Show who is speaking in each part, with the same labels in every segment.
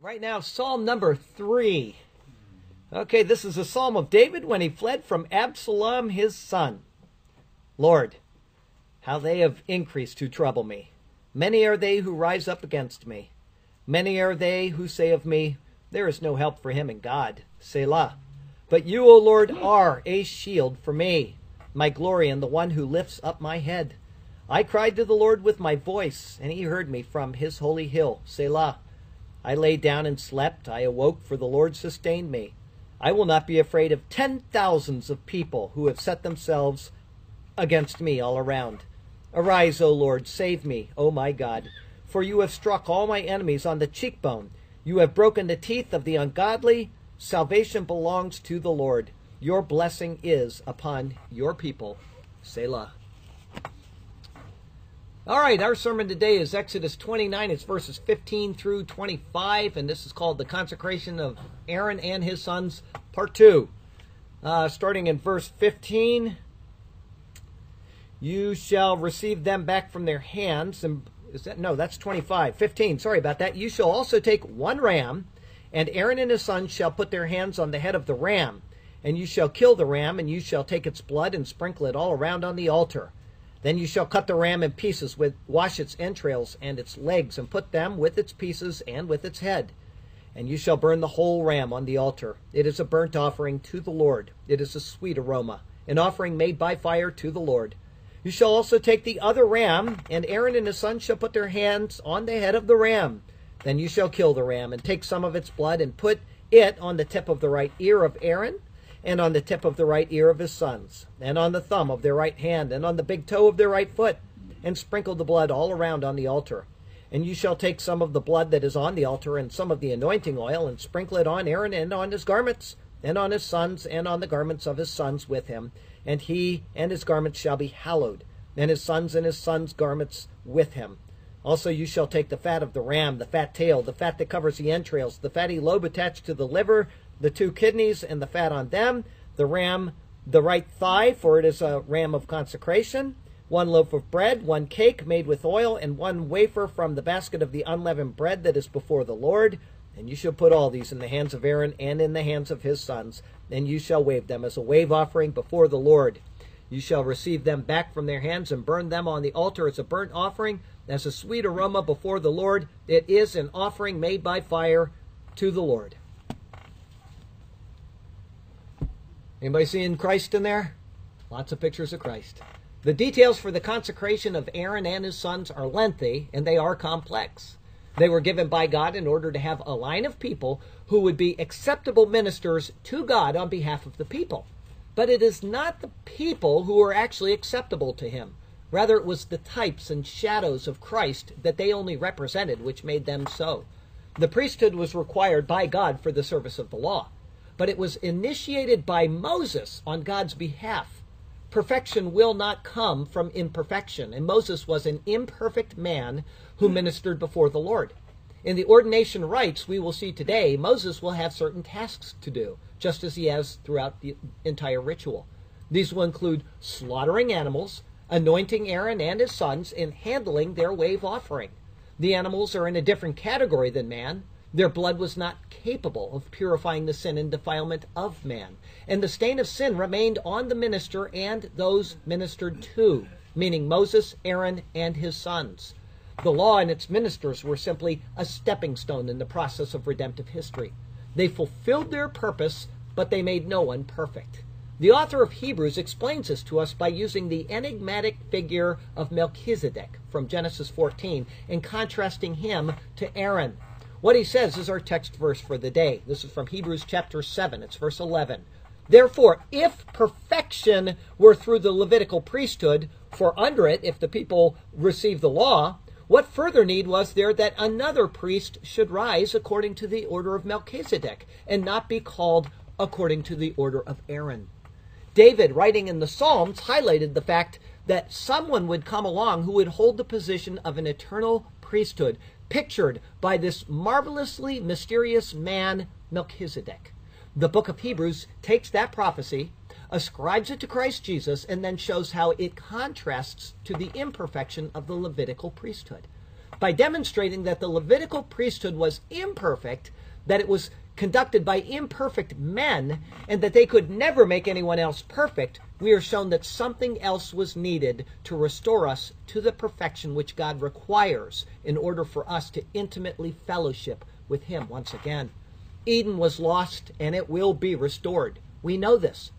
Speaker 1: Right now, Psalm number three. Okay, this is a psalm of David when he fled from Absalom his son. Lord, how they have increased to trouble me. Many are they who rise up against me. Many are they who say of me, There is no help for him in God. Selah. But you, O Lord, are a shield for me, my glory and the one who lifts up my head. I cried to the Lord with my voice, and he heard me from his holy hill. Selah. I lay down and slept. I awoke, for the Lord sustained me. I will not be afraid of ten thousands of people who have set themselves against me all around. Arise, O Lord, save me, O my God, for you have struck all my enemies on the cheekbone. You have broken the teeth of the ungodly. Salvation belongs to the Lord. Your blessing is upon your people. Selah. All right, our sermon today is Exodus 29. It's verses 15 through 25, and this is called the consecration of Aaron and his sons, part 2. Uh, starting in verse 15 You shall receive them back from their hands. And is that no, that's 25. 15, sorry about that. You shall also take one ram, and Aaron and his sons shall put their hands on the head of the ram. And you shall kill the ram, and you shall take its blood and sprinkle it all around on the altar. Then you shall cut the ram in pieces, with wash its entrails and its legs, and put them with its pieces and with its head. And you shall burn the whole ram on the altar. It is a burnt offering to the Lord. It is a sweet aroma, an offering made by fire to the Lord. You shall also take the other ram, and Aaron and his sons shall put their hands on the head of the ram. Then you shall kill the ram, and take some of its blood, and put it on the tip of the right ear of Aaron and on the tip of the right ear of his sons, and on the thumb of their right hand, and on the big toe of their right foot, and sprinkle the blood all around on the altar. And you shall take some of the blood that is on the altar, and some of the anointing oil, and sprinkle it on Aaron and on his garments, and on his sons, and on the garments of his sons with him. And he and his garments shall be hallowed, and his sons and his sons' garments with him. Also you shall take the fat of the ram, the fat tail, the fat that covers the entrails, the fatty lobe attached to the liver, the two kidneys and the fat on them, the ram, the right thigh, for it is a ram of consecration, one loaf of bread, one cake made with oil, and one wafer from the basket of the unleavened bread that is before the Lord. And you shall put all these in the hands of Aaron and in the hands of his sons, and you shall wave them as a wave offering before the Lord. You shall receive them back from their hands and burn them on the altar as a burnt offering, as a sweet aroma before the Lord. It is an offering made by fire to the Lord. Anybody seeing Christ in there? Lots of pictures of Christ. The details for the consecration of Aaron and his sons are lengthy and they are complex. They were given by God in order to have a line of people who would be acceptable ministers to God on behalf of the people. But it is not the people who are actually acceptable to him. Rather, it was the types and shadows of Christ that they only represented which made them so. The priesthood was required by God for the service of the law but it was initiated by Moses on God's behalf. Perfection will not come from imperfection, and Moses was an imperfect man who ministered before the Lord. In the ordination rites we will see today, Moses will have certain tasks to do, just as he has throughout the entire ritual. These will include slaughtering animals, anointing Aaron and his sons, and handling their wave offering. The animals are in a different category than man, their blood was not capable of purifying the sin and defilement of man. And the stain of sin remained on the minister and those ministered to, meaning Moses, Aaron, and his sons. The law and its ministers were simply a stepping stone in the process of redemptive history. They fulfilled their purpose, but they made no one perfect. The author of Hebrews explains this to us by using the enigmatic figure of Melchizedek from Genesis 14 and contrasting him to Aaron. What he says is our text verse for the day. This is from Hebrews chapter 7, it's verse 11. Therefore, if perfection were through the Levitical priesthood, for under it, if the people received the law, what further need was there that another priest should rise according to the order of Melchizedek, and not be called according to the order of Aaron? David, writing in the Psalms, highlighted the fact that someone would come along who would hold the position of an eternal priesthood, pictured by this marvelously mysterious man, Melchizedek. The book of Hebrews takes that prophecy, ascribes it to Christ Jesus, and then shows how it contrasts to the imperfection of the Levitical priesthood. by demonstrating that the Levitical priesthood was imperfect, that it was conducted by imperfect men, and that they could never make anyone else perfect, we are shown that something else was needed to restore us to the perfection which God requires in order for us to intimately fellowship with Him once again. Eden was lost and it will be restored. We know this.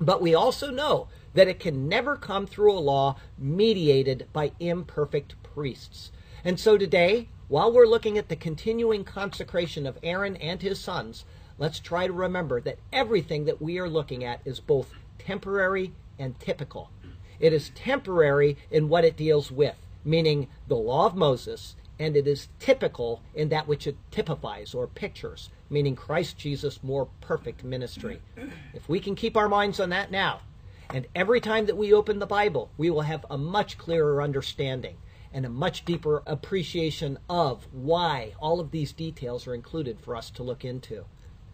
Speaker 1: But we also know that it can never come through a law mediated by imperfect priests. And so today, while we're looking at the continuing consecration of Aaron and his sons, let's try to remember that everything that we are looking at is both temporary and typical. It is temporary in what it deals with, meaning the law of Moses, and it is typical in that which it typifies or pictures, meaning Christ Jesus' more perfect ministry. If we can keep our minds on that now, and every time that we open the Bible, we will have a much clearer understanding and a much deeper appreciation of why all of these details are included for us to look into.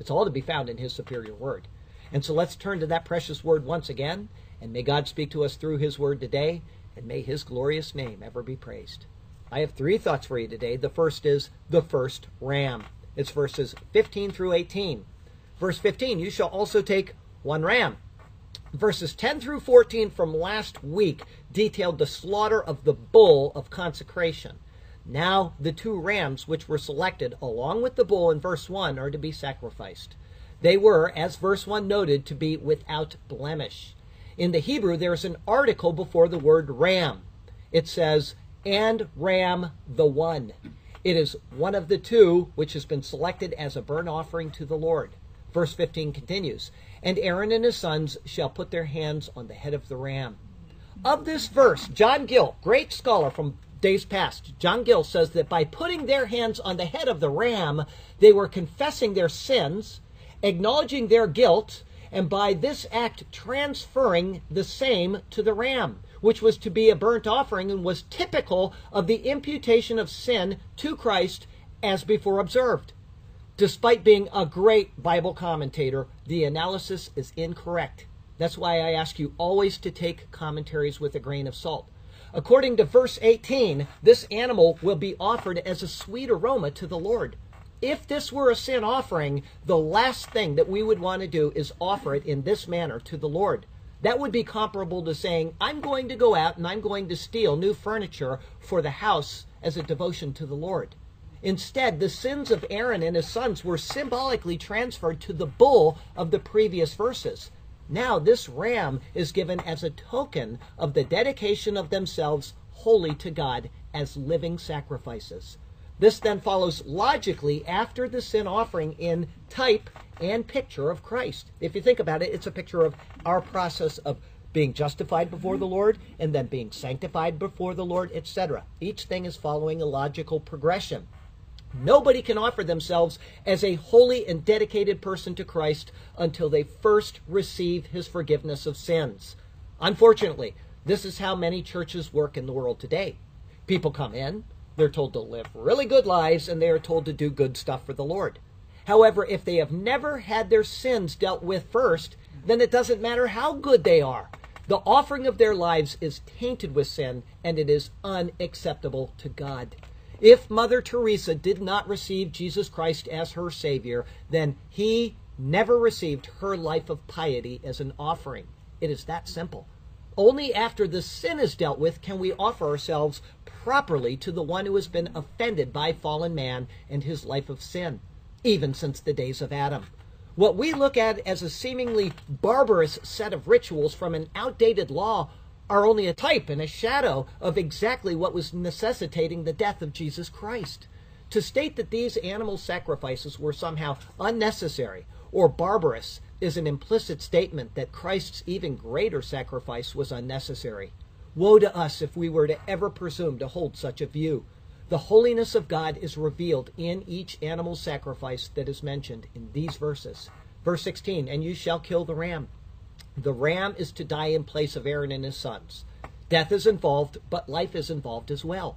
Speaker 1: It's all to be found in His superior word. And so let's turn to that precious word once again, and may God speak to us through His word today, and may His glorious name ever be praised. I have three thoughts for you today. The first is the first ram. It's verses 15 through 18. Verse 15, you shall also take one ram verses 10 through 14 from last week detailed the slaughter of the bull of consecration. Now, the two rams which were selected along with the bull in verse 1 are to be sacrificed. They were, as verse 1 noted, to be without blemish. In the Hebrew, there's an article before the word ram. It says, and ram the one. It is one of the two which has been selected as a burnt offering to the Lord. Verse 15 continues, And Aaron and his sons shall put their hands on the head of the ram. Of this verse, John Gill, great scholar from days past, John Gill says that by putting their hands on the head of the ram, they were confessing their sins, acknowledging their guilt, and by this act transferring the same to the ram, which was to be a burnt offering and was typical of the imputation of sin to Christ as before observed. Despite being a great Bible commentator, the analysis is incorrect. That's why I ask you always to take commentaries with a grain of salt. According to verse 18, this animal will be offered as a sweet aroma to the Lord. If this were a sin offering, the last thing that we would want to do is offer it in this manner to the Lord. That would be comparable to saying, I'm going to go out and I'm going to steal new furniture for the house as a devotion to the Lord. Instead, the sins of Aaron and his sons were symbolically transferred to the bull of the previous verses. Now, this ram is given as a token of the dedication of themselves wholly to God as living sacrifices. This then follows logically after the sin offering in type and picture of Christ. If you think about it, it's a picture of our process of being justified before the Lord and then being sanctified before the Lord, etc. Each thing is following a logical progression. Nobody can offer themselves as a holy and dedicated person to Christ until they first receive his forgiveness of sins. Unfortunately, this is how many churches work in the world today. People come in, they're told to live really good lives, and they are told to do good stuff for the Lord. However, if they have never had their sins dealt with first, then it doesn't matter how good they are. The offering of their lives is tainted with sin, and it is unacceptable to God. If Mother Teresa did not receive Jesus Christ as her Savior, then he never received her life of piety as an offering. It is that simple. Only after the sin is dealt with can we offer ourselves properly to the one who has been offended by fallen man and his life of sin, even since the days of Adam. What we look at as a seemingly barbarous set of rituals from an outdated law are only a type and a shadow of exactly what was necessitating the death of Jesus Christ. To state that these animal sacrifices were somehow unnecessary or barbarous is an implicit statement that Christ's even greater sacrifice was unnecessary. Woe to us if we were to ever presume to hold such a view. The holiness of God is revealed in each animal sacrifice that is mentioned in these verses. Verse 16, and you shall kill the ram. The ram is to die in place of Aaron and his sons. Death is involved, but life is involved as well.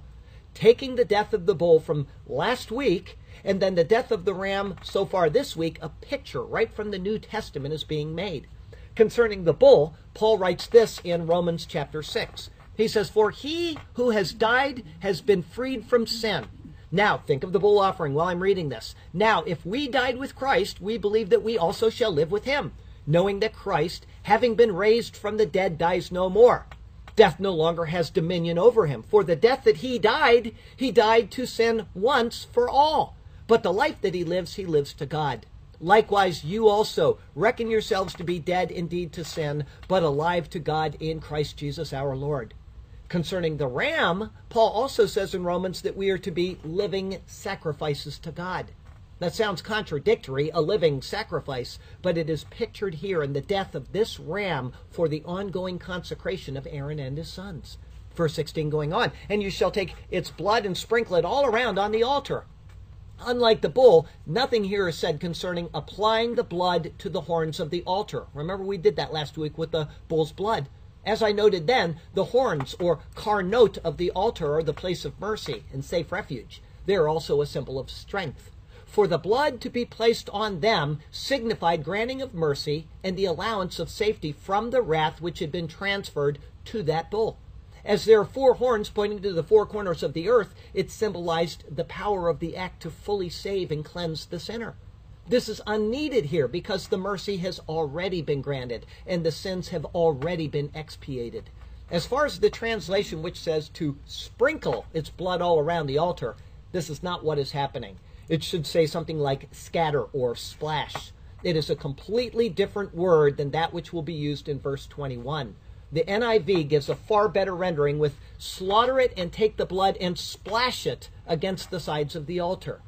Speaker 1: Taking the death of the bull from last week and then the death of the ram so far this week, a picture right from the New Testament is being made. Concerning the bull, Paul writes this in Romans chapter 6 He says, For he who has died has been freed from sin. Now, think of the bull offering while I'm reading this. Now, if we died with Christ, we believe that we also shall live with him, knowing that Christ, having been raised from the dead, dies no more. Death no longer has dominion over him. For the death that he died, he died to sin once for all. But the life that he lives, he lives to God. Likewise, you also reckon yourselves to be dead indeed to sin, but alive to God in Christ Jesus our Lord. Concerning the ram, Paul also says in Romans that we are to be living sacrifices to God. That sounds contradictory, a living sacrifice, but it is pictured here in the death of this ram for the ongoing consecration of Aaron and his sons. Verse 16 going on, and you shall take its blood and sprinkle it all around on the altar. Unlike the bull, nothing here is said concerning applying the blood to the horns of the altar. Remember, we did that last week with the bull's blood. As I noted then, the horns or carnot of the altar are the place of mercy and safe refuge. They are also a symbol of strength. For the blood to be placed on them signified granting of mercy and the allowance of safety from the wrath which had been transferred to that bull. As there are four horns pointing to the four corners of the earth, it symbolized the power of the act to fully save and cleanse the sinner. This is unneeded here because the mercy has already been granted and the sins have already been expiated. As far as the translation which says to sprinkle its blood all around the altar, this is not what is happening. It should say something like scatter or splash. It is a completely different word than that which will be used in verse 21. The NIV gives a far better rendering with slaughter it and take the blood and splash it against the sides of the altar.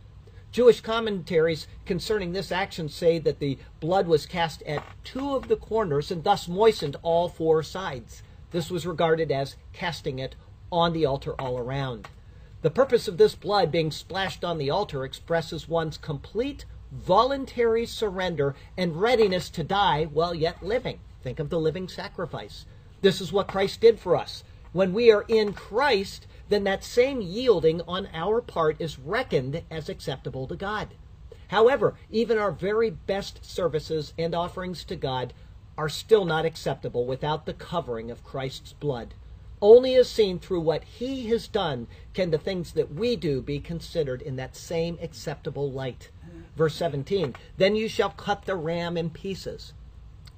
Speaker 1: Jewish commentaries concerning this action say that the blood was cast at two of the corners and thus moistened all four sides. This was regarded as casting it on the altar all around. The purpose of this blood being splashed on the altar expresses one's complete voluntary surrender and readiness to die while yet living. Think of the living sacrifice. This is what Christ did for us. When we are in Christ, then that same yielding on our part is reckoned as acceptable to God. However, even our very best services and offerings to God are still not acceptable without the covering of Christ's blood. Only as seen through what he has done can the things that we do be considered in that same acceptable light. Verse 17 Then you shall cut the ram in pieces.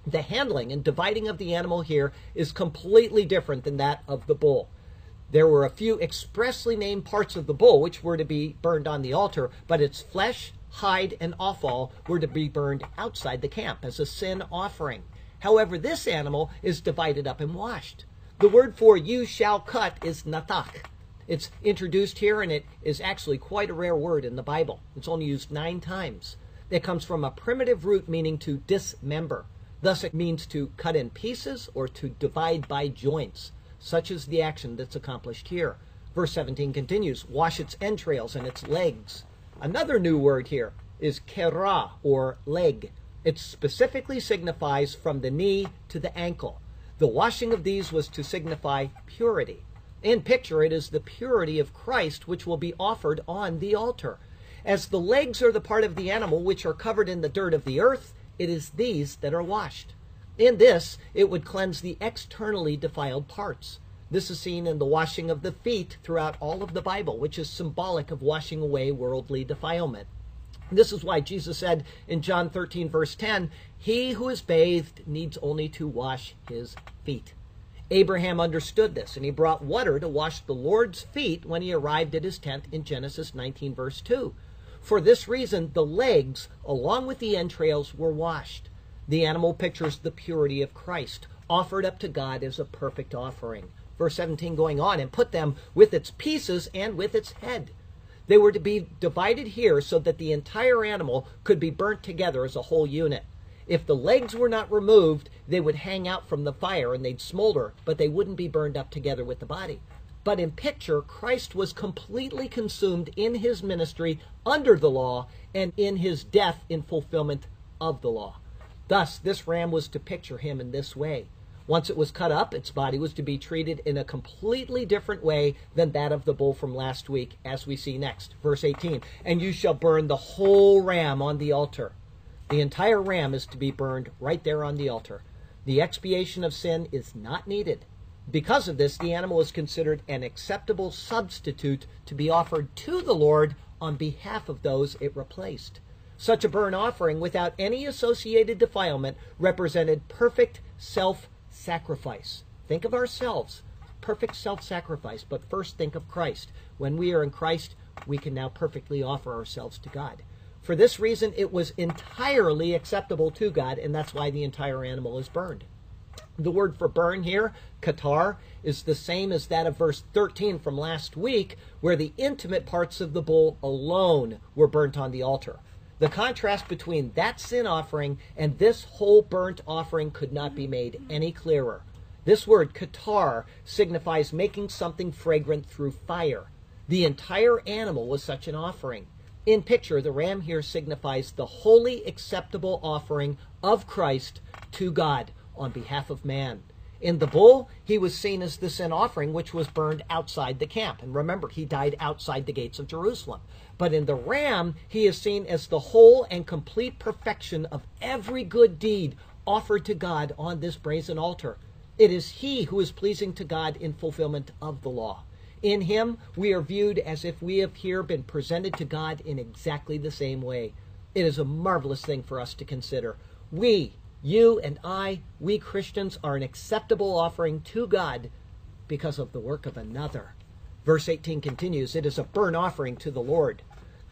Speaker 1: The handling and dividing of the animal here is completely different than that of the bull. There were a few expressly named parts of the bull which were to be burned on the altar, but its flesh, hide, and offal were to be burned outside the camp as a sin offering. However, this animal is divided up and washed. The word for you shall cut is natak. It's introduced here and it is actually quite a rare word in the Bible. It's only used nine times. It comes from a primitive root meaning to dismember. Thus, it means to cut in pieces or to divide by joints. Such is the action that's accomplished here. Verse 17 continues wash its entrails and its legs. Another new word here is kera, or leg. It specifically signifies from the knee to the ankle. The washing of these was to signify purity. In picture, it is the purity of Christ which will be offered on the altar. As the legs are the part of the animal which are covered in the dirt of the earth, it is these that are washed. In this, it would cleanse the externally defiled parts. This is seen in the washing of the feet throughout all of the Bible, which is symbolic of washing away worldly defilement. This is why Jesus said in John 13, verse 10, He who is bathed needs only to wash his feet. Abraham understood this, and he brought water to wash the Lord's feet when he arrived at his tent in Genesis 19, verse 2. For this reason, the legs, along with the entrails, were washed. The animal pictures the purity of Christ, offered up to God as a perfect offering. Verse 17 going on, and put them with its pieces and with its head. They were to be divided here so that the entire animal could be burnt together as a whole unit. If the legs were not removed, they would hang out from the fire and they'd smolder, but they wouldn't be burned up together with the body. But in picture, Christ was completely consumed in his ministry under the law and in his death in fulfillment of the law. Thus, this ram was to picture him in this way. Once it was cut up, its body was to be treated in a completely different way than that of the bull from last week, as we see next. Verse 18 And you shall burn the whole ram on the altar. The entire ram is to be burned right there on the altar. The expiation of sin is not needed. Because of this, the animal is considered an acceptable substitute to be offered to the Lord on behalf of those it replaced. Such a burnt offering without any associated defilement represented perfect self sacrifice. Think of ourselves, perfect self sacrifice, but first think of Christ. When we are in Christ, we can now perfectly offer ourselves to God. For this reason, it was entirely acceptable to God, and that's why the entire animal is burned. The word for burn here, katar, is the same as that of verse 13 from last week, where the intimate parts of the bull alone were burnt on the altar. The contrast between that sin offering and this whole burnt offering could not be made any clearer. This word, katar, signifies making something fragrant through fire. The entire animal was such an offering. In picture, the ram here signifies the holy, acceptable offering of Christ to God on behalf of man. In the bull, he was seen as the sin offering which was burned outside the camp. And remember, he died outside the gates of Jerusalem. But in the ram, he is seen as the whole and complete perfection of every good deed offered to God on this brazen altar. It is he who is pleasing to God in fulfillment of the law. In him, we are viewed as if we have here been presented to God in exactly the same way. It is a marvelous thing for us to consider. We, you and I, we Christians, are an acceptable offering to God because of the work of another. Verse 18 continues It is a burnt offering to the Lord.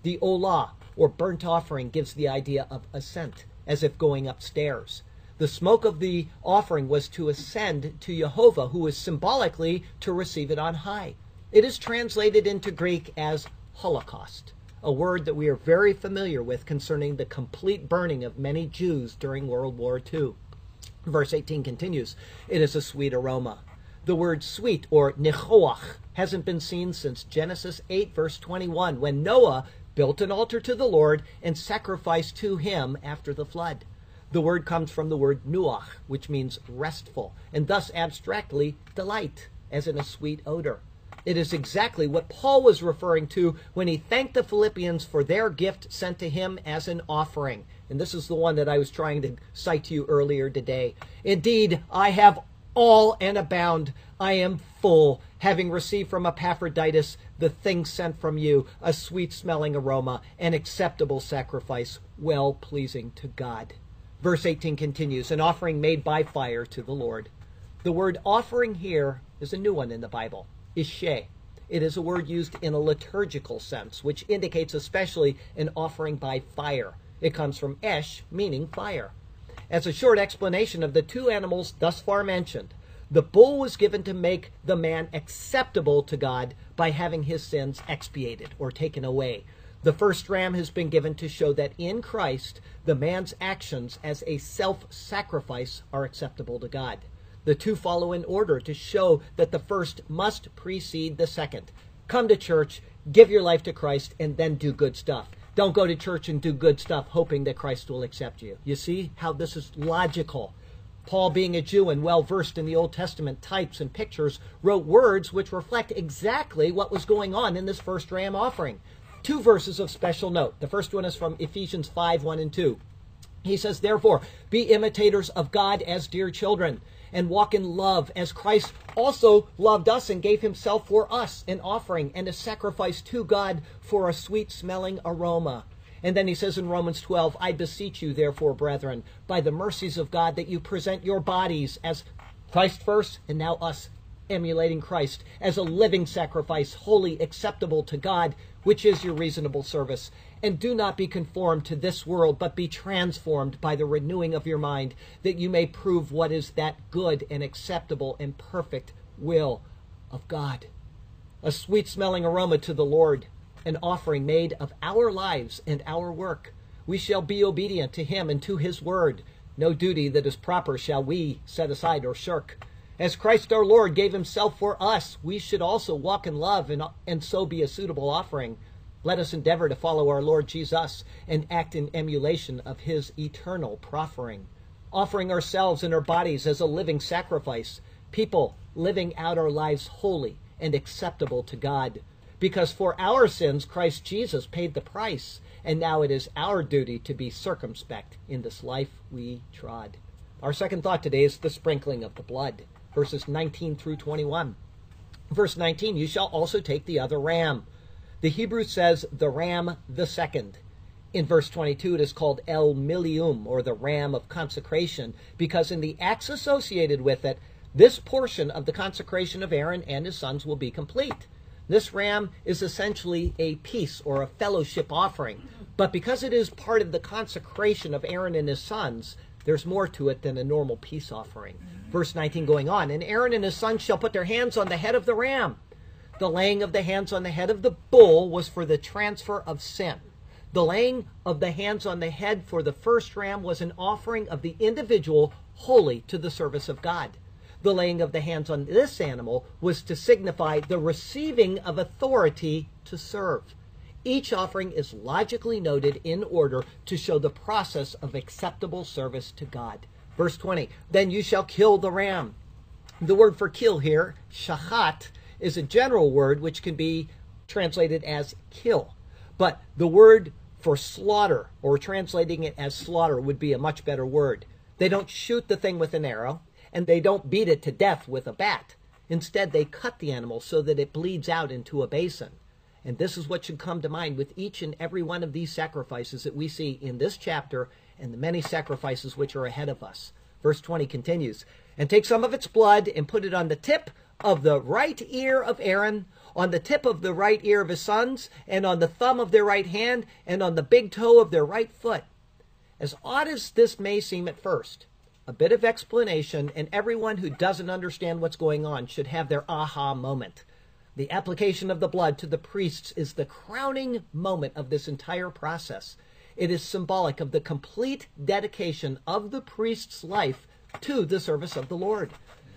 Speaker 1: The olah, or burnt offering, gives the idea of ascent, as if going upstairs. The smoke of the offering was to ascend to Jehovah, who is symbolically to receive it on high. It is translated into Greek as holocaust a word that we are very familiar with concerning the complete burning of many Jews during World War II. Verse 18 continues It is a sweet aroma. The word sweet or nichoach hasn't been seen since Genesis 8, verse 21, when Noah built an altar to the Lord and sacrificed to him after the flood. The word comes from the word nuach, which means restful, and thus abstractly delight, as in a sweet odor. It is exactly what Paul was referring to when he thanked the Philippians for their gift sent to him as an offering. And this is the one that I was trying to cite to you earlier today. Indeed, I have all and abound. I am full, having received from Epaphroditus the thing sent from you, a sweet smelling aroma, an acceptable sacrifice, well pleasing to God. Verse 18 continues An offering made by fire to the Lord. The word offering here is a new one in the Bible ishe. It is a word used in a liturgical sense, which indicates especially an offering by fire. It comes from esh, meaning fire. As a short explanation of the two animals thus far mentioned, the bull was given to make the man acceptable to God by having his sins expiated or taken away. The first ram has been given to show that in Christ, the man's actions as a self sacrifice are acceptable to God. The two follow in order to show that the first must precede the second. Come to church, give your life to Christ, and then do good stuff. Don't go to church and do good stuff hoping that Christ will accept you. You see how this is logical. Paul, being a Jew and well versed in the Old Testament types and pictures, wrote words which reflect exactly what was going on in this first ram offering. Two verses of special note. The first one is from Ephesians 5 1 and 2. He says, Therefore, be imitators of God as dear children and walk in love as Christ also loved us and gave himself for us an offering and a sacrifice to God for a sweet smelling aroma. And then he says in Romans 12, I beseech you, therefore, brethren, by the mercies of God, that you present your bodies as Christ first and now us emulating Christ as a living sacrifice, holy, acceptable to God, which is your reasonable service. And do not be conformed to this world, but be transformed by the renewing of your mind, that you may prove what is that good and acceptable and perfect will of God. A sweet smelling aroma to the Lord, an offering made of our lives and our work. We shall be obedient to him and to his word. No duty that is proper shall we set aside or shirk. As Christ our Lord gave himself for us, we should also walk in love and, and so be a suitable offering let us endeavor to follow our Lord Jesus and act in emulation of his eternal proffering, offering ourselves and our bodies as a living sacrifice, people living out our lives holy and acceptable to God. Because for our sins, Christ Jesus paid the price, and now it is our duty to be circumspect in this life we trod. Our second thought today is the sprinkling of the blood. verses 19 through 21. Verse 19, you shall also take the other ram. The Hebrew says the ram the second. In verse 22, it is called El Milium, or the ram of consecration, because in the acts associated with it, this portion of the consecration of Aaron and his sons will be complete. This ram is essentially a peace or a fellowship offering. But because it is part of the consecration of Aaron and his sons, there's more to it than a normal peace offering. Verse 19 going on, and Aaron and his sons shall put their hands on the head of the ram. The laying of the hands on the head of the bull was for the transfer of sin. The laying of the hands on the head for the first ram was an offering of the individual wholly to the service of God the laying of the hands on this animal was to signify the receiving of authority to serve. Each offering is logically noted in order to show the process of acceptable service to God. Verse 20 Then you shall kill the ram. The word for kill here, shachat, is a general word which can be translated as kill. But the word for slaughter, or translating it as slaughter, would be a much better word. They don't shoot the thing with an arrow and they don't beat it to death with a bat. Instead, they cut the animal so that it bleeds out into a basin. And this is what should come to mind with each and every one of these sacrifices that we see in this chapter and the many sacrifices which are ahead of us. Verse 20 continues And take some of its blood and put it on the tip of the right ear of Aaron, on the tip of the right ear of his sons, and on the thumb of their right hand, and on the big toe of their right foot. As odd as this may seem at first, a bit of explanation, and everyone who doesn't understand what's going on should have their aha moment. The application of the blood to the priests is the crowning moment of this entire process. It is symbolic of the complete dedication of the priest's life to the service of the Lord.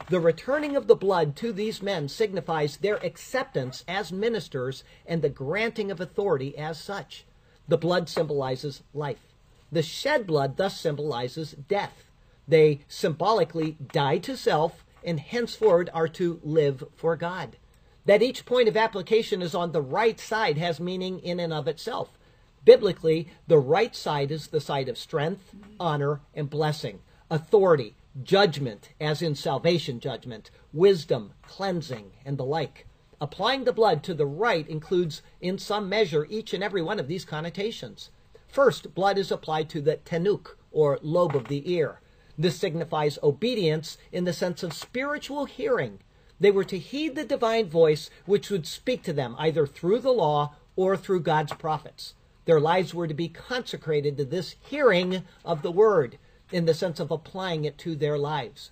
Speaker 1: The returning of the blood to these men signifies their acceptance as ministers and the granting of authority as such. The blood symbolizes life. The shed blood thus symbolizes death. They symbolically die to self and henceforward are to live for God. That each point of application is on the right side has meaning in and of itself. Biblically, the right side is the side of strength, honor, and blessing, authority, judgment, as in salvation judgment, wisdom, cleansing, and the like. Applying the blood to the right includes, in some measure, each and every one of these connotations. First, blood is applied to the tenuk, or lobe of the ear. This signifies obedience in the sense of spiritual hearing. They were to heed the divine voice which would speak to them either through the law or through God's prophets. Their lives were to be consecrated to this hearing of the word in the sense of applying it to their lives.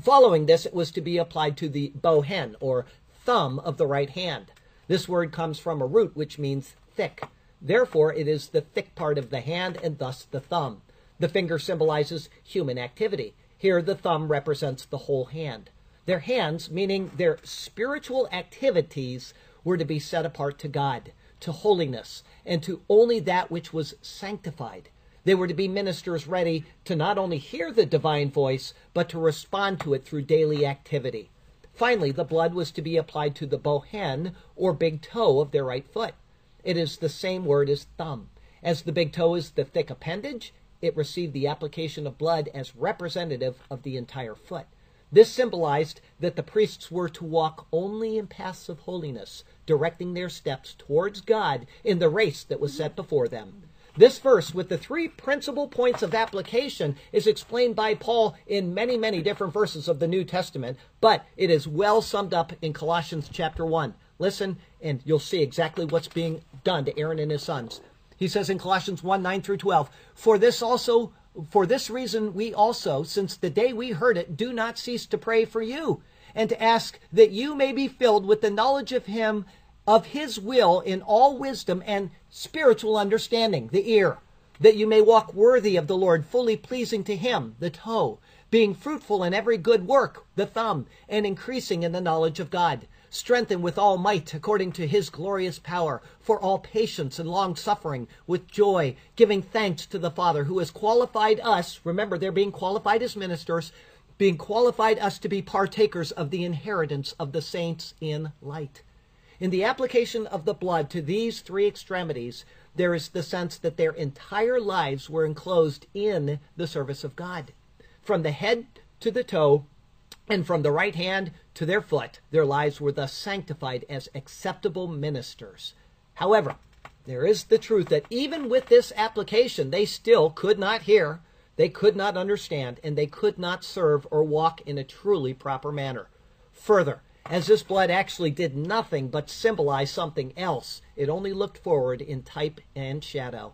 Speaker 1: Following this, it was to be applied to the bohen or thumb of the right hand. This word comes from a root which means thick. Therefore, it is the thick part of the hand and thus the thumb. The finger symbolizes human activity. Here, the thumb represents the whole hand. Their hands, meaning their spiritual activities, were to be set apart to God, to holiness, and to only that which was sanctified. They were to be ministers ready to not only hear the divine voice, but to respond to it through daily activity. Finally, the blood was to be applied to the bohen, or big toe, of their right foot. It is the same word as thumb. As the big toe is the thick appendage, it received the application of blood as representative of the entire foot. This symbolized that the priests were to walk only in paths of holiness, directing their steps towards God in the race that was set before them. This verse, with the three principal points of application, is explained by Paul in many, many different verses of the New Testament, but it is well summed up in Colossians chapter 1. Listen, and you'll see exactly what's being done to Aaron and his sons. He says in Colossians 1 9 through 12, For this also, for this reason, we also, since the day we heard it, do not cease to pray for you and to ask that you may be filled with the knowledge of Him, of His will in all wisdom and spiritual understanding, the ear, that you may walk worthy of the Lord, fully pleasing to Him, the toe, being fruitful in every good work, the thumb, and increasing in the knowledge of God strengthened with all might according to his glorious power, for all patience and long suffering with joy, giving thanks to the Father who has qualified us. Remember, they're being qualified as ministers, being qualified us to be partakers of the inheritance of the saints in light. In the application of the blood to these three extremities, there is the sense that their entire lives were enclosed in the service of God. From the head to the toe, And from the right hand to their foot, their lives were thus sanctified as acceptable ministers. However, there is the truth that even with this application, they still could not hear, they could not understand, and they could not serve or walk in a truly proper manner. Further, as this blood actually did nothing but symbolize something else, it only looked forward in type and shadow.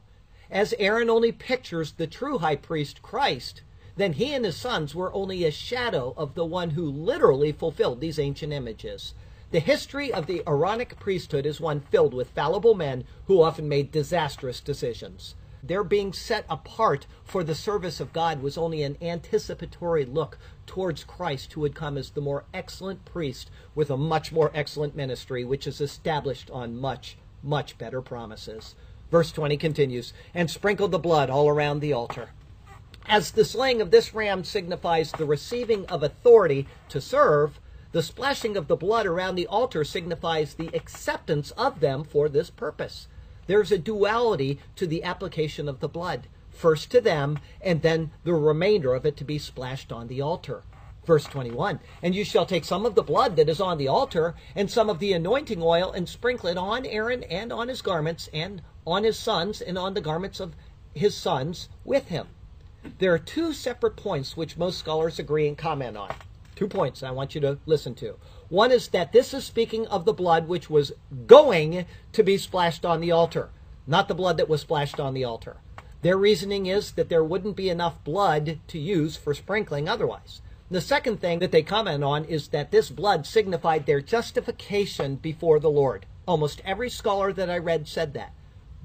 Speaker 1: As Aaron only pictures the true high priest, Christ, then he and his sons were only a shadow of the one who literally fulfilled these ancient images. The history of the Aaronic priesthood is one filled with fallible men who often made disastrous decisions. Their being set apart for the service of God was only an anticipatory look towards Christ, who would come as the more excellent priest with a much more excellent ministry, which is established on much, much better promises. Verse 20 continues, and sprinkled the blood all around the altar. As the slaying of this ram signifies the receiving of authority to serve, the splashing of the blood around the altar signifies the acceptance of them for this purpose. There's a duality to the application of the blood, first to them, and then the remainder of it to be splashed on the altar. Verse 21 And you shall take some of the blood that is on the altar, and some of the anointing oil, and sprinkle it on Aaron and on his garments, and on his sons, and on the garments of his sons with him. There are two separate points which most scholars agree and comment on. Two points I want you to listen to. One is that this is speaking of the blood which was going to be splashed on the altar, not the blood that was splashed on the altar. Their reasoning is that there wouldn't be enough blood to use for sprinkling otherwise. The second thing that they comment on is that this blood signified their justification before the Lord. Almost every scholar that I read said that.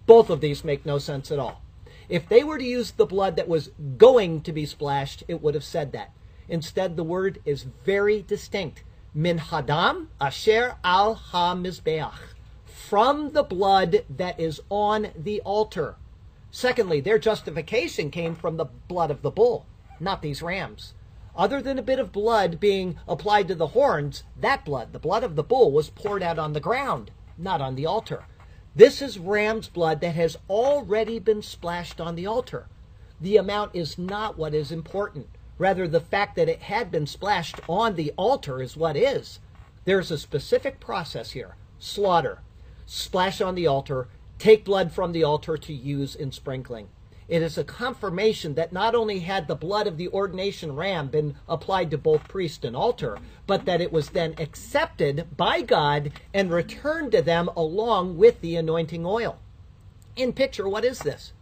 Speaker 1: Both of these make no sense at all. If they were to use the blood that was going to be splashed, it would have said that. Instead, the word is very distinct. Min hadam asher al ha mizbeach. From the blood that is on the altar. Secondly, their justification came from the blood of the bull, not these rams. Other than a bit of blood being applied to the horns, that blood, the blood of the bull, was poured out on the ground, not on the altar. This is ram's blood that has already been splashed on the altar. The amount is not what is important. Rather, the fact that it had been splashed on the altar is what is. There's a specific process here slaughter, splash on the altar, take blood from the altar to use in sprinkling. It is a confirmation that not only had the blood of the ordination ram been applied to both priest and altar, but that it was then accepted by God and returned to them along with the anointing oil. In picture, what is this?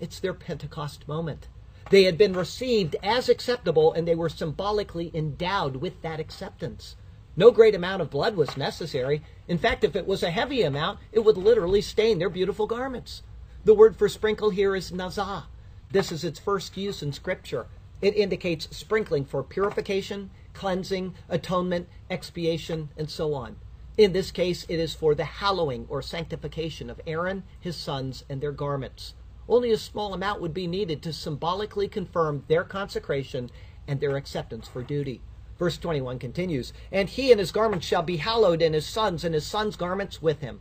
Speaker 1: It's their Pentecost moment. They had been received as acceptable and they were symbolically endowed with that acceptance. No great amount of blood was necessary. In fact, if it was a heavy amount, it would literally stain their beautiful garments. The word for sprinkle here is nazah. This is its first use in Scripture. It indicates sprinkling for purification, cleansing, atonement, expiation, and so on. In this case, it is for the hallowing or sanctification of Aaron, his sons, and their garments. Only a small amount would be needed to symbolically confirm their consecration and their acceptance for duty. Verse 21 continues, And he and his garments shall be hallowed, and his sons and his sons' garments with him.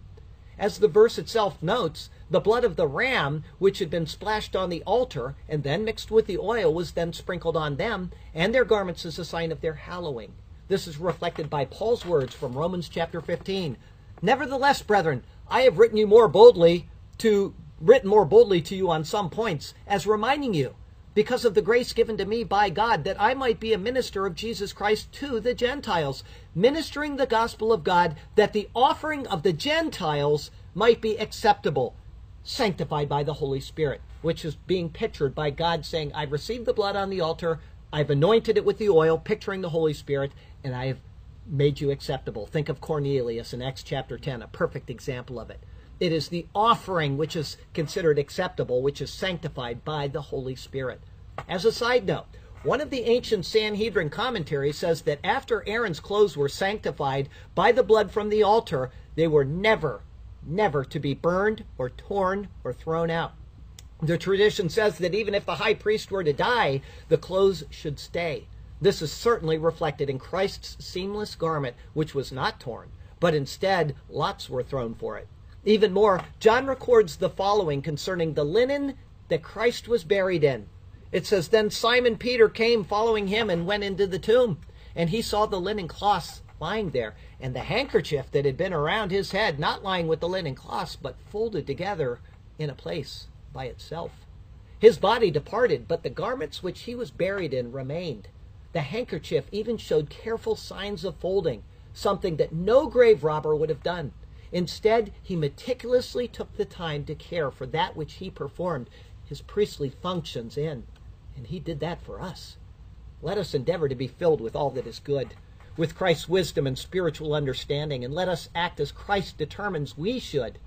Speaker 1: As the verse itself notes, the blood of the ram, which had been splashed on the altar and then mixed with the oil, was then sprinkled on them and their garments as a sign of their hallowing. This is reflected by Paul's words from Romans chapter 15. Nevertheless, brethren, I have written you more boldly to written more boldly to you on some points, as reminding you, because of the grace given to me by God, that I might be a minister of Jesus Christ to the Gentiles, ministering the gospel of God, that the offering of the Gentiles might be acceptable, sanctified by the Holy Spirit, which is being pictured by God saying, I've received the blood on the altar, I've anointed it with the oil, picturing the Holy Spirit, and I have made you acceptable. Think of Cornelius in Acts chapter 10, a perfect example of it. It is the offering which is considered acceptable, which is sanctified by the Holy Spirit. As a side note, one of the ancient Sanhedrin commentaries says that after Aaron's clothes were sanctified by the blood from the altar, they were never, never to be burned or torn or thrown out. The tradition says that even if the high priest were to die, the clothes should stay. This is certainly reflected in Christ's seamless garment, which was not torn, but instead lots were thrown for it. Even more, John records the following concerning the linen that Christ was buried in. It says, Then Simon Peter came following him and went into the tomb. and he saw the linen cloths lying there, and the handkerchief that had been around his head, not lying with the linen cloths, but folded together in a place by itself. His body departed, but the garments which he was buried in remained. The handkerchief even showed careful signs of folding, something that no grave robber would have done. Instead, he meticulously took the time to care for that which he performed his priestly functions in. And he did that for us. Let us endeavor to be filled with all that is good with Christ's wisdom and spiritual understanding, and let us act as Christ determines we should,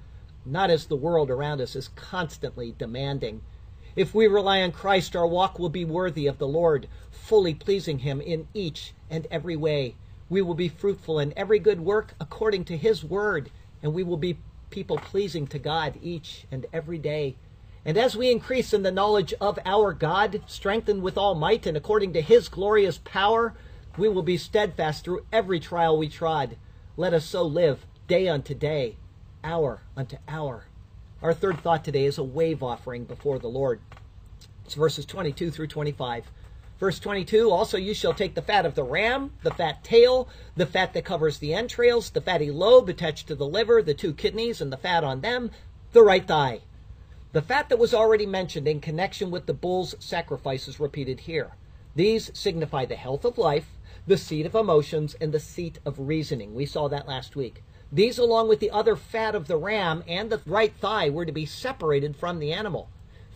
Speaker 1: not as the world around us is constantly demanding. If we rely on Christ, our walk will be worthy of the Lord, fully pleasing Him in each and every way. We will be fruitful in every good work according to His word, and we will be people pleasing to God each and every day. And as we increase in the knowledge of our God, strengthened with all might and according to His glorious power, we will be steadfast through every trial we trod. Let us so live day unto day, hour unto hour. Our third thought today is a wave offering before the Lord. It's verses 22 through 25. Verse 22 Also you shall take the fat of the ram, the fat tail, the fat that covers the entrails, the fatty lobe attached to the liver, the two kidneys, and the fat on them, the right thigh. The fat that was already mentioned in connection with the bull's sacrifice is repeated here. These signify the health of life, the seat of emotions, and the seat of reasoning. We saw that last week. These, along with the other fat of the ram and the right thigh, were to be separated from the animal.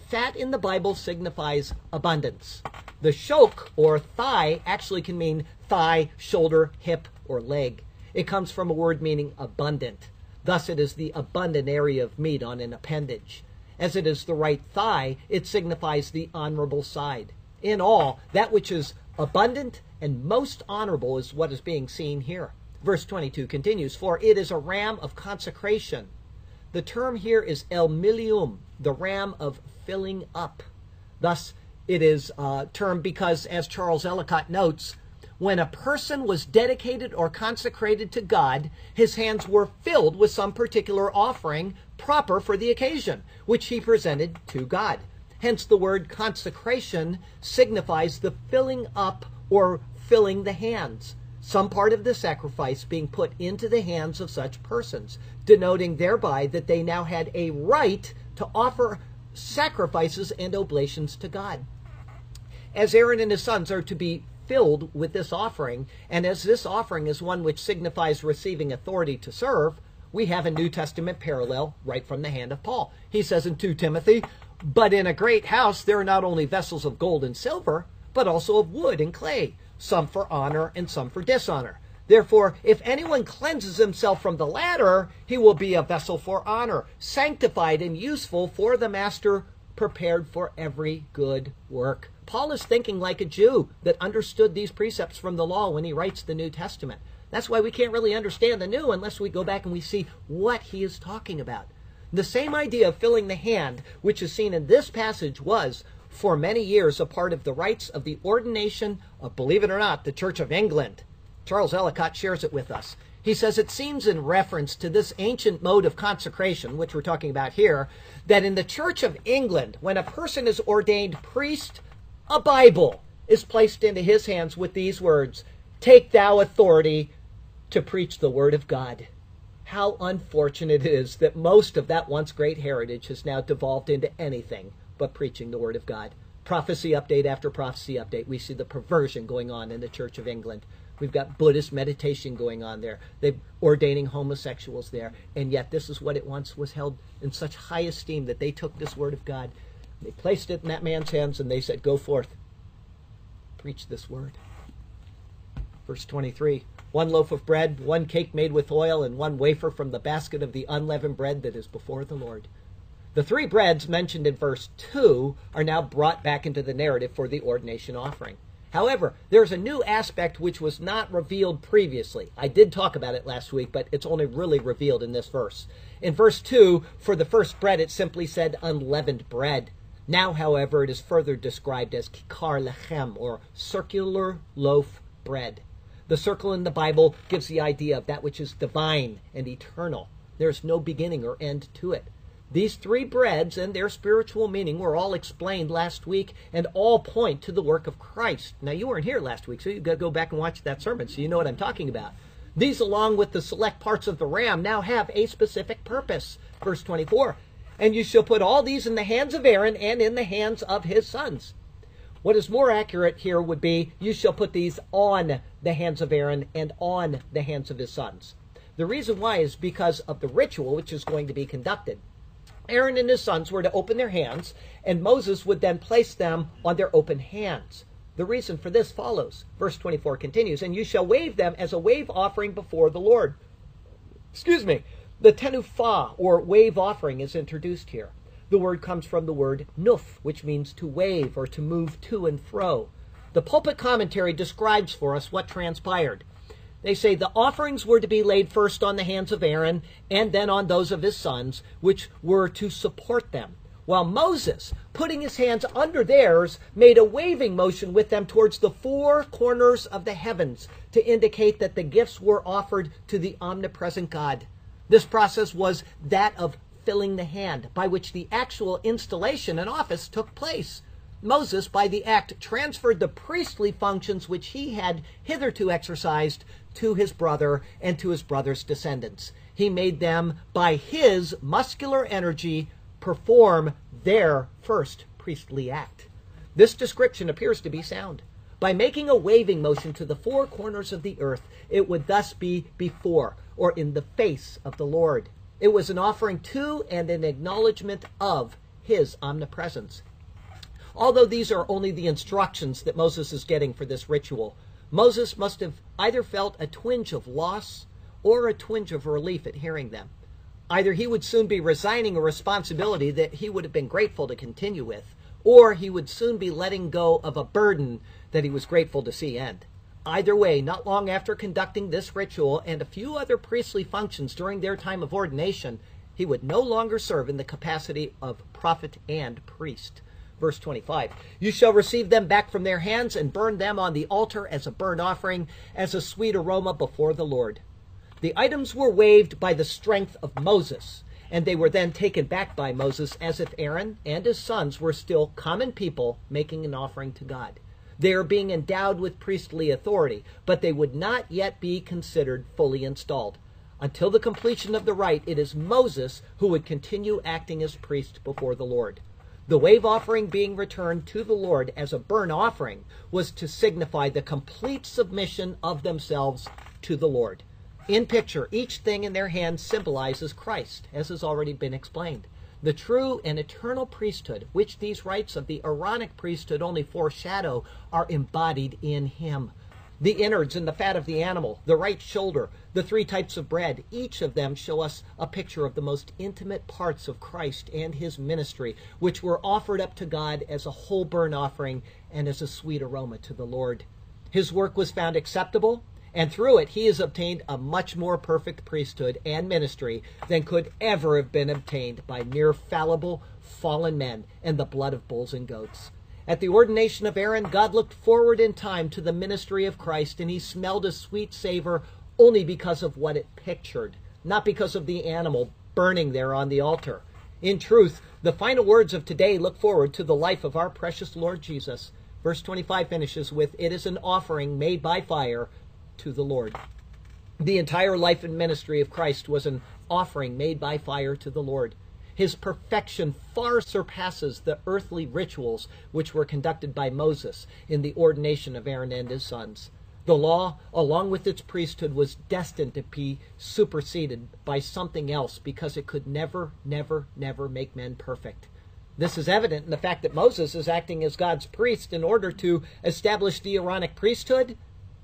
Speaker 1: Fat in the Bible signifies abundance. The shoke, or thigh, actually can mean thigh, shoulder, hip, or leg. It comes from a word meaning abundant. Thus, it is the abundant area of meat on an appendage. As it is the right thigh, it signifies the honorable side. In all, that which is abundant and most honorable is what is being seen here. Verse 22 continues, For it is a ram of consecration. The term here is el milium, the ram of filling up. Thus, it is uh, termed because, as Charles Ellicott notes, when a person was dedicated or consecrated to God, his hands were filled with some particular offering proper for the occasion, which he presented to God. Hence, the word consecration signifies the filling up or filling the hands, some part of the sacrifice being put into the hands of such persons, denoting thereby that they now had a right to offer sacrifices and oblations to God. As Aaron and his sons are to be filled with this offering, and as this offering is one which signifies receiving authority to serve, we have a New Testament parallel right from the hand of Paul. He says in 2 Timothy, But in a great house there are not only vessels of gold and silver, but also of wood and clay, some for honor and some for dishonor. Therefore, if anyone cleanses himself from the latter, he will be a vessel for honor, sanctified and useful for the master, prepared for every good work. Paul is thinking like a Jew that understood these precepts from the law when he writes the New Testament. That's why we can't really understand the new unless we go back and we see what he is talking about. The same idea of filling the hand, which is seen in this passage, was for many years a part of the rites of the ordination of, believe it or not, the Church of England. Charles Ellicott shares it with us. He says it seems in reference to this ancient mode of consecration, which we're talking about here, that in the Church of England, when a person is ordained priest, a Bible is placed into his hands with these words Take thou authority to preach the word of God. How unfortunate it is that most of that once great heritage has now devolved into anything but preaching the Word of God. Prophecy update after prophecy update. We see the perversion going on in the Church of England. We've got Buddhist meditation going on there. They're ordaining homosexuals there. And yet, this is what it once was held in such high esteem that they took this Word of God, they placed it in that man's hands, and they said, Go forth, preach this Word. Verse 23 One loaf of bread, one cake made with oil, and one wafer from the basket of the unleavened bread that is before the Lord. The three breads mentioned in verse 2 are now brought back into the narrative for the ordination offering. However, there's a new aspect which was not revealed previously. I did talk about it last week, but it's only really revealed in this verse. In verse 2, for the first bread, it simply said unleavened bread. Now, however, it is further described as kikar lechem, or circular loaf bread. The circle in the Bible gives the idea of that which is divine and eternal. There's no beginning or end to it. These three breads and their spiritual meaning were all explained last week and all point to the work of Christ. Now, you weren't here last week, so you've got to go back and watch that sermon so you know what I'm talking about. These, along with the select parts of the ram, now have a specific purpose. Verse 24 And you shall put all these in the hands of Aaron and in the hands of his sons. What is more accurate here would be you shall put these on the hands of Aaron and on the hands of his sons. The reason why is because of the ritual which is going to be conducted. Aaron and his sons were to open their hands, and Moses would then place them on their open hands. The reason for this follows. Verse 24 continues, And you shall wave them as a wave offering before the Lord. Excuse me. The tenufah, or wave offering, is introduced here. The word comes from the word nuf, which means to wave or to move to and fro. The pulpit commentary describes for us what transpired. They say the offerings were to be laid first on the hands of Aaron and then on those of his sons, which were to support them. While Moses, putting his hands under theirs, made a waving motion with them towards the four corners of the heavens to indicate that the gifts were offered to the omnipresent God. This process was that of filling the hand, by which the actual installation and office took place. Moses, by the act, transferred the priestly functions which he had hitherto exercised to his brother and to his brother's descendants. He made them, by his muscular energy, perform their first priestly act. This description appears to be sound. By making a waving motion to the four corners of the earth, it would thus be before or in the face of the Lord. It was an offering to and an acknowledgement of his omnipresence. Although these are only the instructions that Moses is getting for this ritual, Moses must have either felt a twinge of loss or a twinge of relief at hearing them. Either he would soon be resigning a responsibility that he would have been grateful to continue with, or he would soon be letting go of a burden that he was grateful to see end. Either way, not long after conducting this ritual and a few other priestly functions during their time of ordination, he would no longer serve in the capacity of prophet and priest. Verse 25 You shall receive them back from their hands and burn them on the altar as a burnt offering, as a sweet aroma before the Lord. The items were waved by the strength of Moses, and they were then taken back by Moses as if Aaron and his sons were still common people making an offering to God. They are being endowed with priestly authority, but they would not yet be considered fully installed. Until the completion of the rite, it is Moses who would continue acting as priest before the Lord. The wave offering being returned to the Lord as a burnt offering was to signify the complete submission of themselves to the Lord. In picture, each thing in their hands symbolizes Christ, as has already been explained. The true and eternal priesthood, which these rites of the Aaronic priesthood only foreshadow, are embodied in him the innards and the fat of the animal, the right shoulder, the three types of bread. Each of them show us a picture of the most intimate parts of Christ and his ministry, which were offered up to God as a whole burnt offering and as a sweet aroma to the Lord. His work was found acceptable, and through it he has obtained a much more perfect priesthood and ministry than could ever have been obtained by mere fallible, fallen men and the blood of bulls and goats. At the ordination of Aaron, God looked forward in time to the ministry of Christ, and he smelled a sweet savor only because of what it pictured, not because of the animal burning there on the altar. In truth, the final words of today look forward to the life of our precious Lord Jesus. Verse 25 finishes with, It is an offering made by fire to the Lord. The entire life and ministry of Christ was an offering made by fire to the Lord. His perfection far surpasses the earthly rituals which were conducted by Moses in the ordination of Aaron and his sons. The law, along with its priesthood, was destined to be superseded by something else because it could never, never, never make men perfect. This is evident in the fact that Moses is acting as God's priest in order to establish the Aaronic priesthood,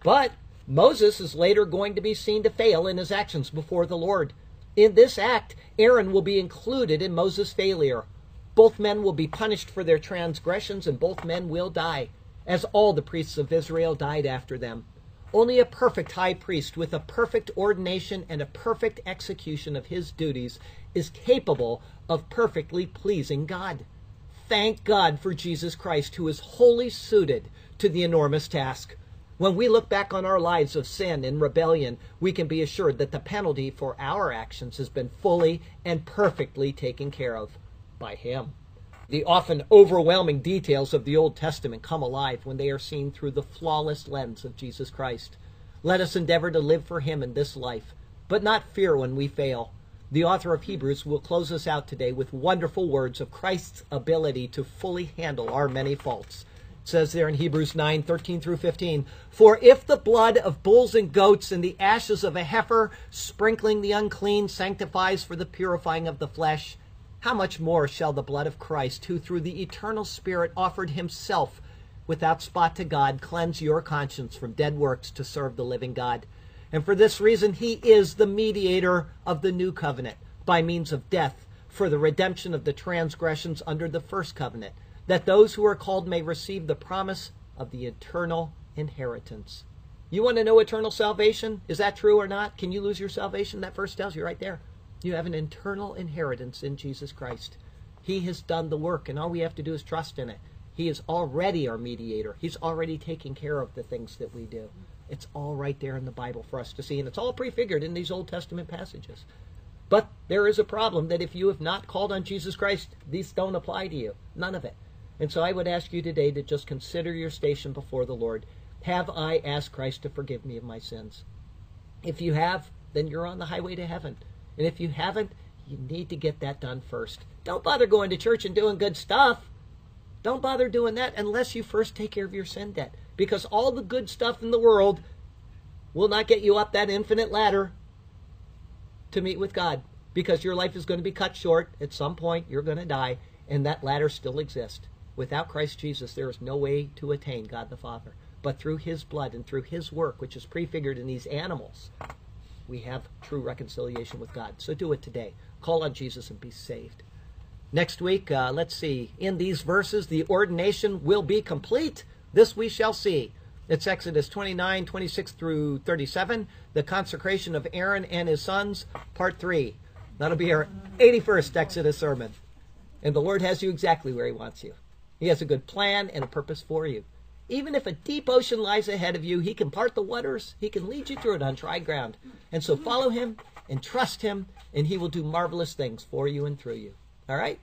Speaker 1: but Moses is later going to be seen to fail in his actions before the Lord. In this act, Aaron will be included in Moses' failure. Both men will be punished for their transgressions, and both men will die, as all the priests of Israel died after them. Only a perfect high priest with a perfect ordination and a perfect execution of his duties is capable of perfectly pleasing God. Thank God for Jesus Christ, who is wholly suited to the enormous task. When we look back on our lives of sin and rebellion, we can be assured that the penalty for our actions has been fully and perfectly taken care of by Him. The often overwhelming details of the Old Testament come alive when they are seen through the flawless lens of Jesus Christ. Let us endeavor to live for Him in this life, but not fear when we fail. The author of Hebrews will close us out today with wonderful words of Christ's ability to fully handle our many faults says there in Hebrews 9 13 through 15. For if the blood of bulls and goats and the ashes of a heifer, sprinkling the unclean, sanctifies for the purifying of the flesh, how much more shall the blood of Christ, who through the eternal Spirit offered himself without spot to God, cleanse your conscience from dead works to serve the living God? And for this reason, he is the mediator of the new covenant by means of death for the redemption of the transgressions under the first covenant that those who are called may receive the promise of the eternal inheritance. You want to know eternal salvation? Is that true or not? Can you lose your salvation? That verse tells you right there. You have an eternal inheritance in Jesus Christ. He has done the work, and all we have to do is trust in it. He is already our mediator. He's already taking care of the things that we do. It's all right there in the Bible for us to see, and it's all prefigured in these Old Testament passages. But there is a problem that if you have not called on Jesus Christ, these don't apply to you. None of it. And so I would ask you today to just consider your station before the Lord. Have I asked Christ to forgive me of my sins? If you have, then you're on the highway to heaven. And if you haven't, you need to get that done first. Don't bother going to church and doing good stuff. Don't bother doing that unless you first take care of your sin debt. Because all the good stuff in the world will not get you up that infinite ladder to meet with God. Because your life is going to be cut short. At some point, you're going to die, and that ladder still exists. Without Christ Jesus, there is no way to attain God the Father. But through his blood and through his work, which is prefigured in these animals, we have true reconciliation with God. So do it today. Call on Jesus and be saved. Next week, uh, let's see. In these verses, the ordination will be complete. This we shall see. It's Exodus 29, 26 through 37. The consecration of Aaron and his sons, part 3. That'll be our 81st Exodus sermon. And the Lord has you exactly where he wants you. He has a good plan and a purpose for you. Even if a deep ocean lies ahead of you, He can part the waters. He can lead you through it on dry ground. And so follow Him and trust Him, and He will do marvelous things for you and through you. All right?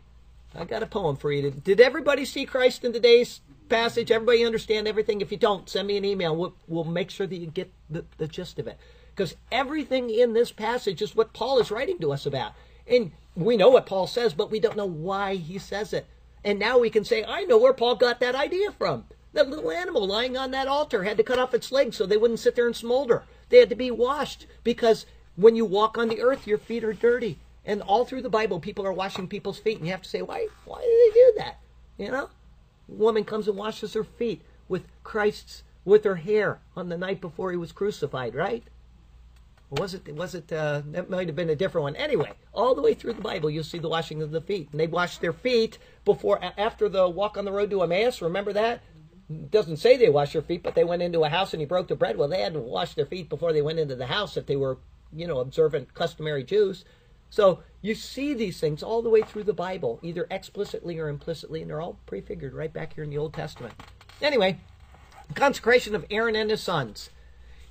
Speaker 1: I got a poem for you. Did everybody see Christ in today's passage? Everybody understand everything? If you don't, send me an email. We'll, we'll make sure that you get the, the gist of it. Because everything in this passage is what Paul is writing to us about. And we know what Paul says, but we don't know why he says it. And now we can say, I know where Paul got that idea from. That little animal lying on that altar had to cut off its legs so they wouldn't sit there and smolder. They had to be washed because when you walk on the earth, your feet are dirty. And all through the Bible, people are washing people's feet, and you have to say, why? Why do they do that? You know, woman comes and washes her feet with Christ's with her hair on the night before he was crucified, right? Was it? Was it? Uh, that might have been a different one. Anyway, all the way through the Bible, you'll see the washing of the feet, and they washed their feet before, after the walk on the road to Emmaus. Remember that? Doesn't say they washed their feet, but they went into a house and he broke the bread. Well, they had to wash their feet before they went into the house if they were, you know, observant, customary Jews. So you see these things all the way through the Bible, either explicitly or implicitly, and they're all prefigured right back here in the Old Testament. Anyway, consecration of Aaron and his sons.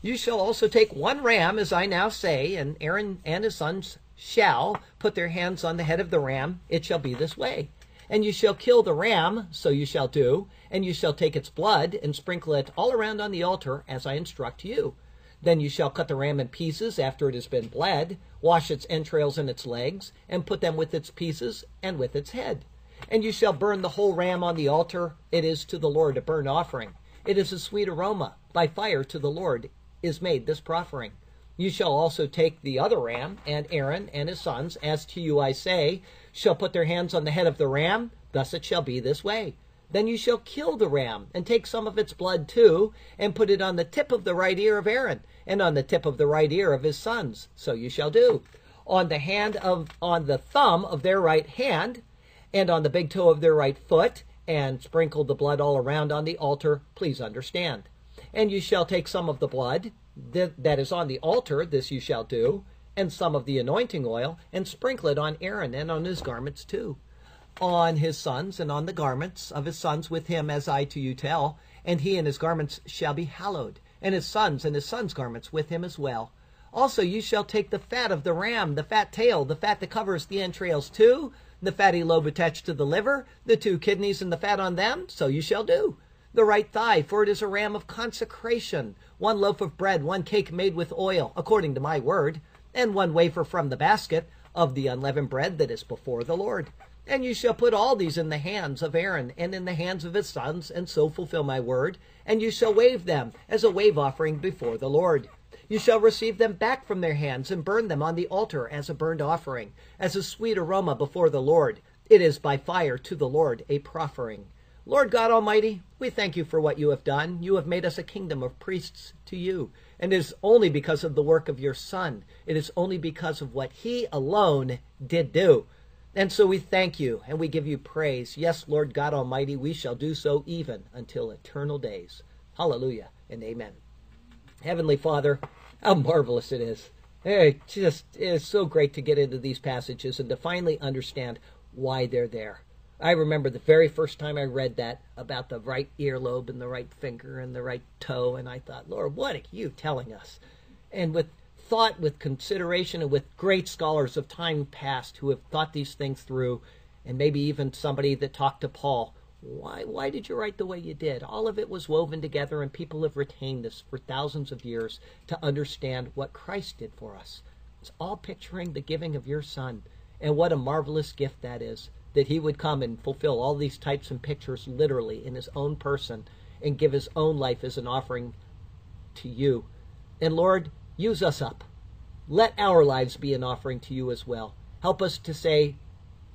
Speaker 1: You shall also take one ram, as I now say, and Aaron and his sons shall put their hands on the head of the ram. It shall be this way. And you shall kill the ram, so you shall do, and you shall take its blood and sprinkle it all around on the altar, as I instruct you. Then you shall cut the ram in pieces after it has been bled, wash its entrails and its legs, and put them with its pieces and with its head. And you shall burn the whole ram on the altar. It is to the Lord a burnt offering. It is a sweet aroma by fire to the Lord is made this proffering. You shall also take the other ram, and Aaron and his sons, as to you I say, shall put their hands on the head of the ram. Thus it shall be this way. Then you shall kill the ram, and take some of its blood too, and put it on the tip of the right ear of Aaron, and on the tip of the right ear of his sons. So you shall do. On the hand of on the thumb of their right hand, and on the big toe of their right foot, and sprinkle the blood all around on the altar. Please understand. And you shall take some of the blood that is on the altar, this you shall do, and some of the anointing oil, and sprinkle it on Aaron and on his garments too, on his sons and on the garments of his sons with him, as I to you tell, and he and his garments shall be hallowed. and his sons and his sons' garments with him as well. Also, you shall take the fat of the ram, the fat tail, the fat that covers the entrails too, the fatty lobe attached to the liver, the two kidneys and the fat on them, so you shall do. The right thigh, for it is a ram of consecration, one loaf of bread, one cake made with oil, according to my word, and one wafer from the basket of the unleavened bread that is before the Lord. And you shall put all these in the hands of Aaron and in the hands of his sons, and so fulfill my word. And you shall wave them as a wave offering before the Lord. You shall receive them back from their hands and burn them on the altar as a burnt offering, as a sweet aroma before the Lord. It is by fire to the Lord a proffering. Lord God Almighty, we thank you for what you have done. You have made us a kingdom of priests to you. And it is only because of the work of your Son. It is only because of what he alone did do. And so we thank you and we give you praise. Yes, Lord God Almighty, we shall do so even until eternal days. Hallelujah and amen. Heavenly Father, how marvelous it is. It just is so great to get into these passages and to finally understand why they're there. I remember the very first time I read that about the right earlobe and the right finger and the right toe, and I thought, Lord, what are you telling us? And with thought, with consideration, and with great scholars of time past who have thought these things through, and maybe even somebody that talked to Paul. Why, why did you write the way you did? All of it was woven together, and people have retained this for thousands of years to understand what Christ did for us. It's all picturing the giving of your Son, and what a marvelous gift that is that He would come and fulfill all these types and pictures literally in His own person and give His own life as an offering to you. And Lord, Use us up. Let our lives be an offering to you as well. Help us to say,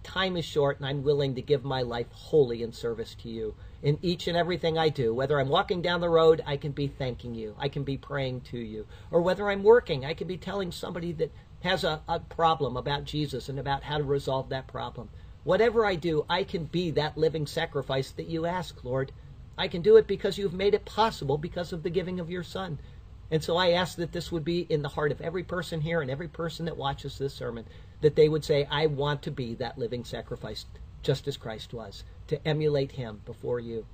Speaker 1: Time is short, and I'm willing to give my life wholly in service to you. In each and everything I do, whether I'm walking down the road, I can be thanking you. I can be praying to you. Or whether I'm working, I can be telling somebody that has a, a problem about Jesus and about how to resolve that problem. Whatever I do, I can be that living sacrifice that you ask, Lord. I can do it because you've made it possible because of the giving of your Son. And so I ask that this would be in the heart of every person here and every person that watches this sermon, that they would say, I want to be that living sacrifice, just as Christ was, to emulate him before you.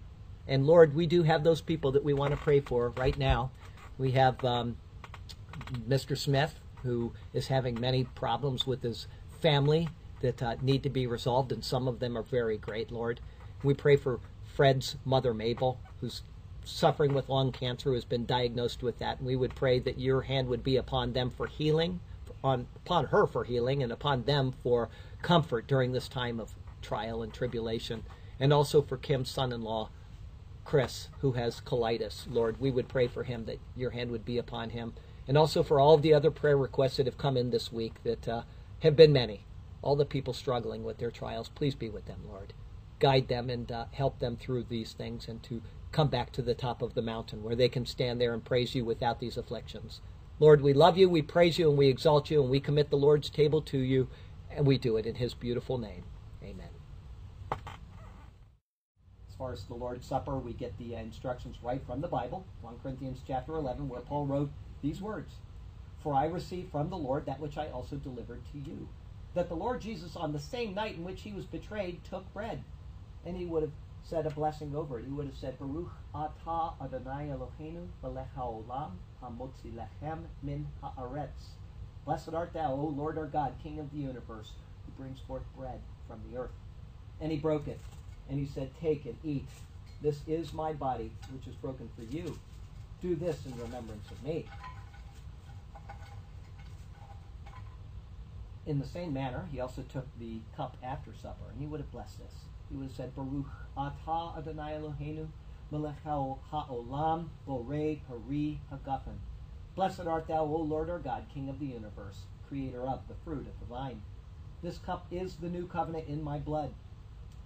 Speaker 1: And Lord, we do have those people that we want to pray for right now. We have um, Mr. Smith, who is having many problems with his family that uh, need to be resolved, and some of them are very great, Lord. We pray for Fred's mother, Mabel, who's suffering with lung cancer who has been diagnosed with that. And we would pray that your hand would be upon them for healing, on upon her for healing, and upon them for comfort during this time of trial and tribulation. And also for Kim's son-in-law, Chris, who has colitis. Lord, we would pray for him that your hand would be upon him. And also for all of the other prayer requests that have come in this week that uh, have been many. All the people struggling with their trials, please be with them, Lord. Guide them and uh, help them through these things and to come back to the top of the mountain where they can stand there and praise you without these afflictions. Lord, we love you, we praise you, and we exalt you, and we commit the Lord's table to you, and we do it in his beautiful name. Amen. As far as the Lord's Supper, we get the instructions right from the Bible, 1 Corinthians chapter 11, where Paul wrote these words For I received from the Lord that which I also delivered to you. That the Lord Jesus, on the same night in which he was betrayed, took bread, and he would have said a blessing over it. He would have said, Baruch atah Adonai Eloheinu melech ha'olam ha'motzi lechem min ha'aretz. Blessed art thou, O Lord our God, King of the universe, who brings forth bread from the earth. And he broke it, and he said, Take and eat. This is my body, which is broken for you. Do this in remembrance of me. In the same manner, he also took the cup after supper, and he would have blessed this he would have said, Baruch atah Adonai Eloheinu, melech ha'olam, borei pari hagafen. Blessed art thou, O Lord our God, King of the universe, creator of the fruit of the vine. This cup is the new covenant in my blood.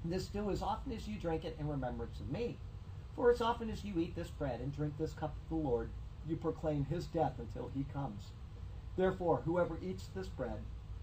Speaker 1: This do as often as you drink it in remembrance of me. For as often as you eat this bread and drink this cup of the Lord, you proclaim his death until he comes. Therefore, whoever eats this bread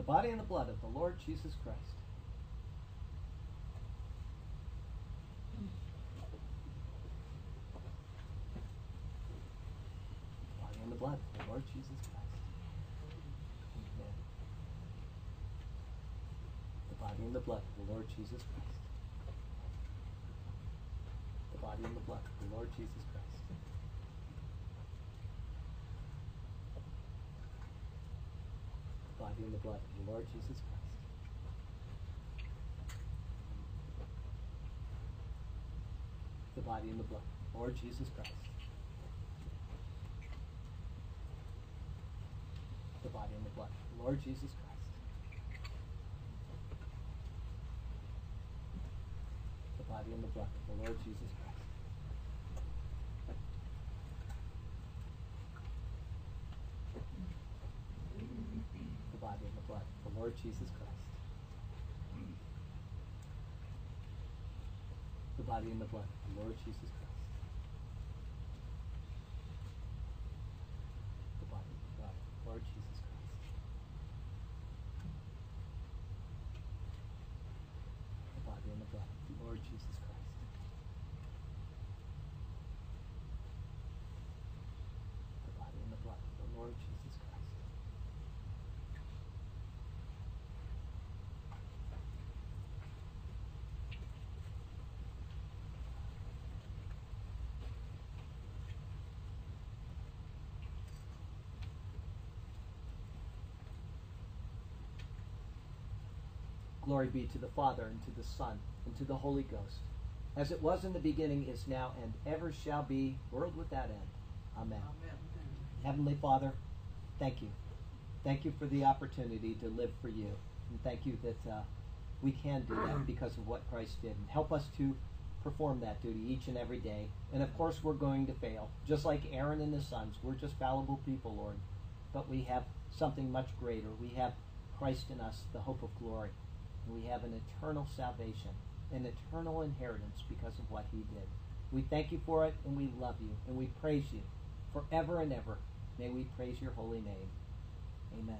Speaker 1: The body and the blood of the Lord Jesus Christ. The body and the blood of the Lord Jesus Christ. Amen. The body and the blood of the Lord Jesus Christ. The body and the blood of the Lord Jesus Christ. The body and the blood of the Lord Jesus Christ. The body and the blood Lord Jesus Christ. The body and the blood Lord Jesus Christ. The body and the blood the Lord Jesus Christ. The body and the blood of the Lord Jesus Christ. The body and the blood the Lord Jesus Christ. The body and the blood of the Lord Jesus Christ. The body and the blood of the Lord Jesus Christ. The body and the blood of the Lord Jesus Christ. Glory be to the Father, and to the Son, and to the Holy Ghost, as it was in the beginning, is now, and ever shall be, world without end. Amen. Heavenly Father, thank you. Thank you for the opportunity to live for you. And thank you that uh, we can do that because of what Christ did. And help us to perform that duty each and every day. And of course, we're going to fail. Just like Aaron and his sons, we're just fallible people, Lord. But we have something much greater. We have Christ in us, the hope of glory. We have an eternal salvation, an eternal inheritance because of what he did. We thank you for it, and we love you, and we praise you forever and ever. May we praise your holy name. Amen.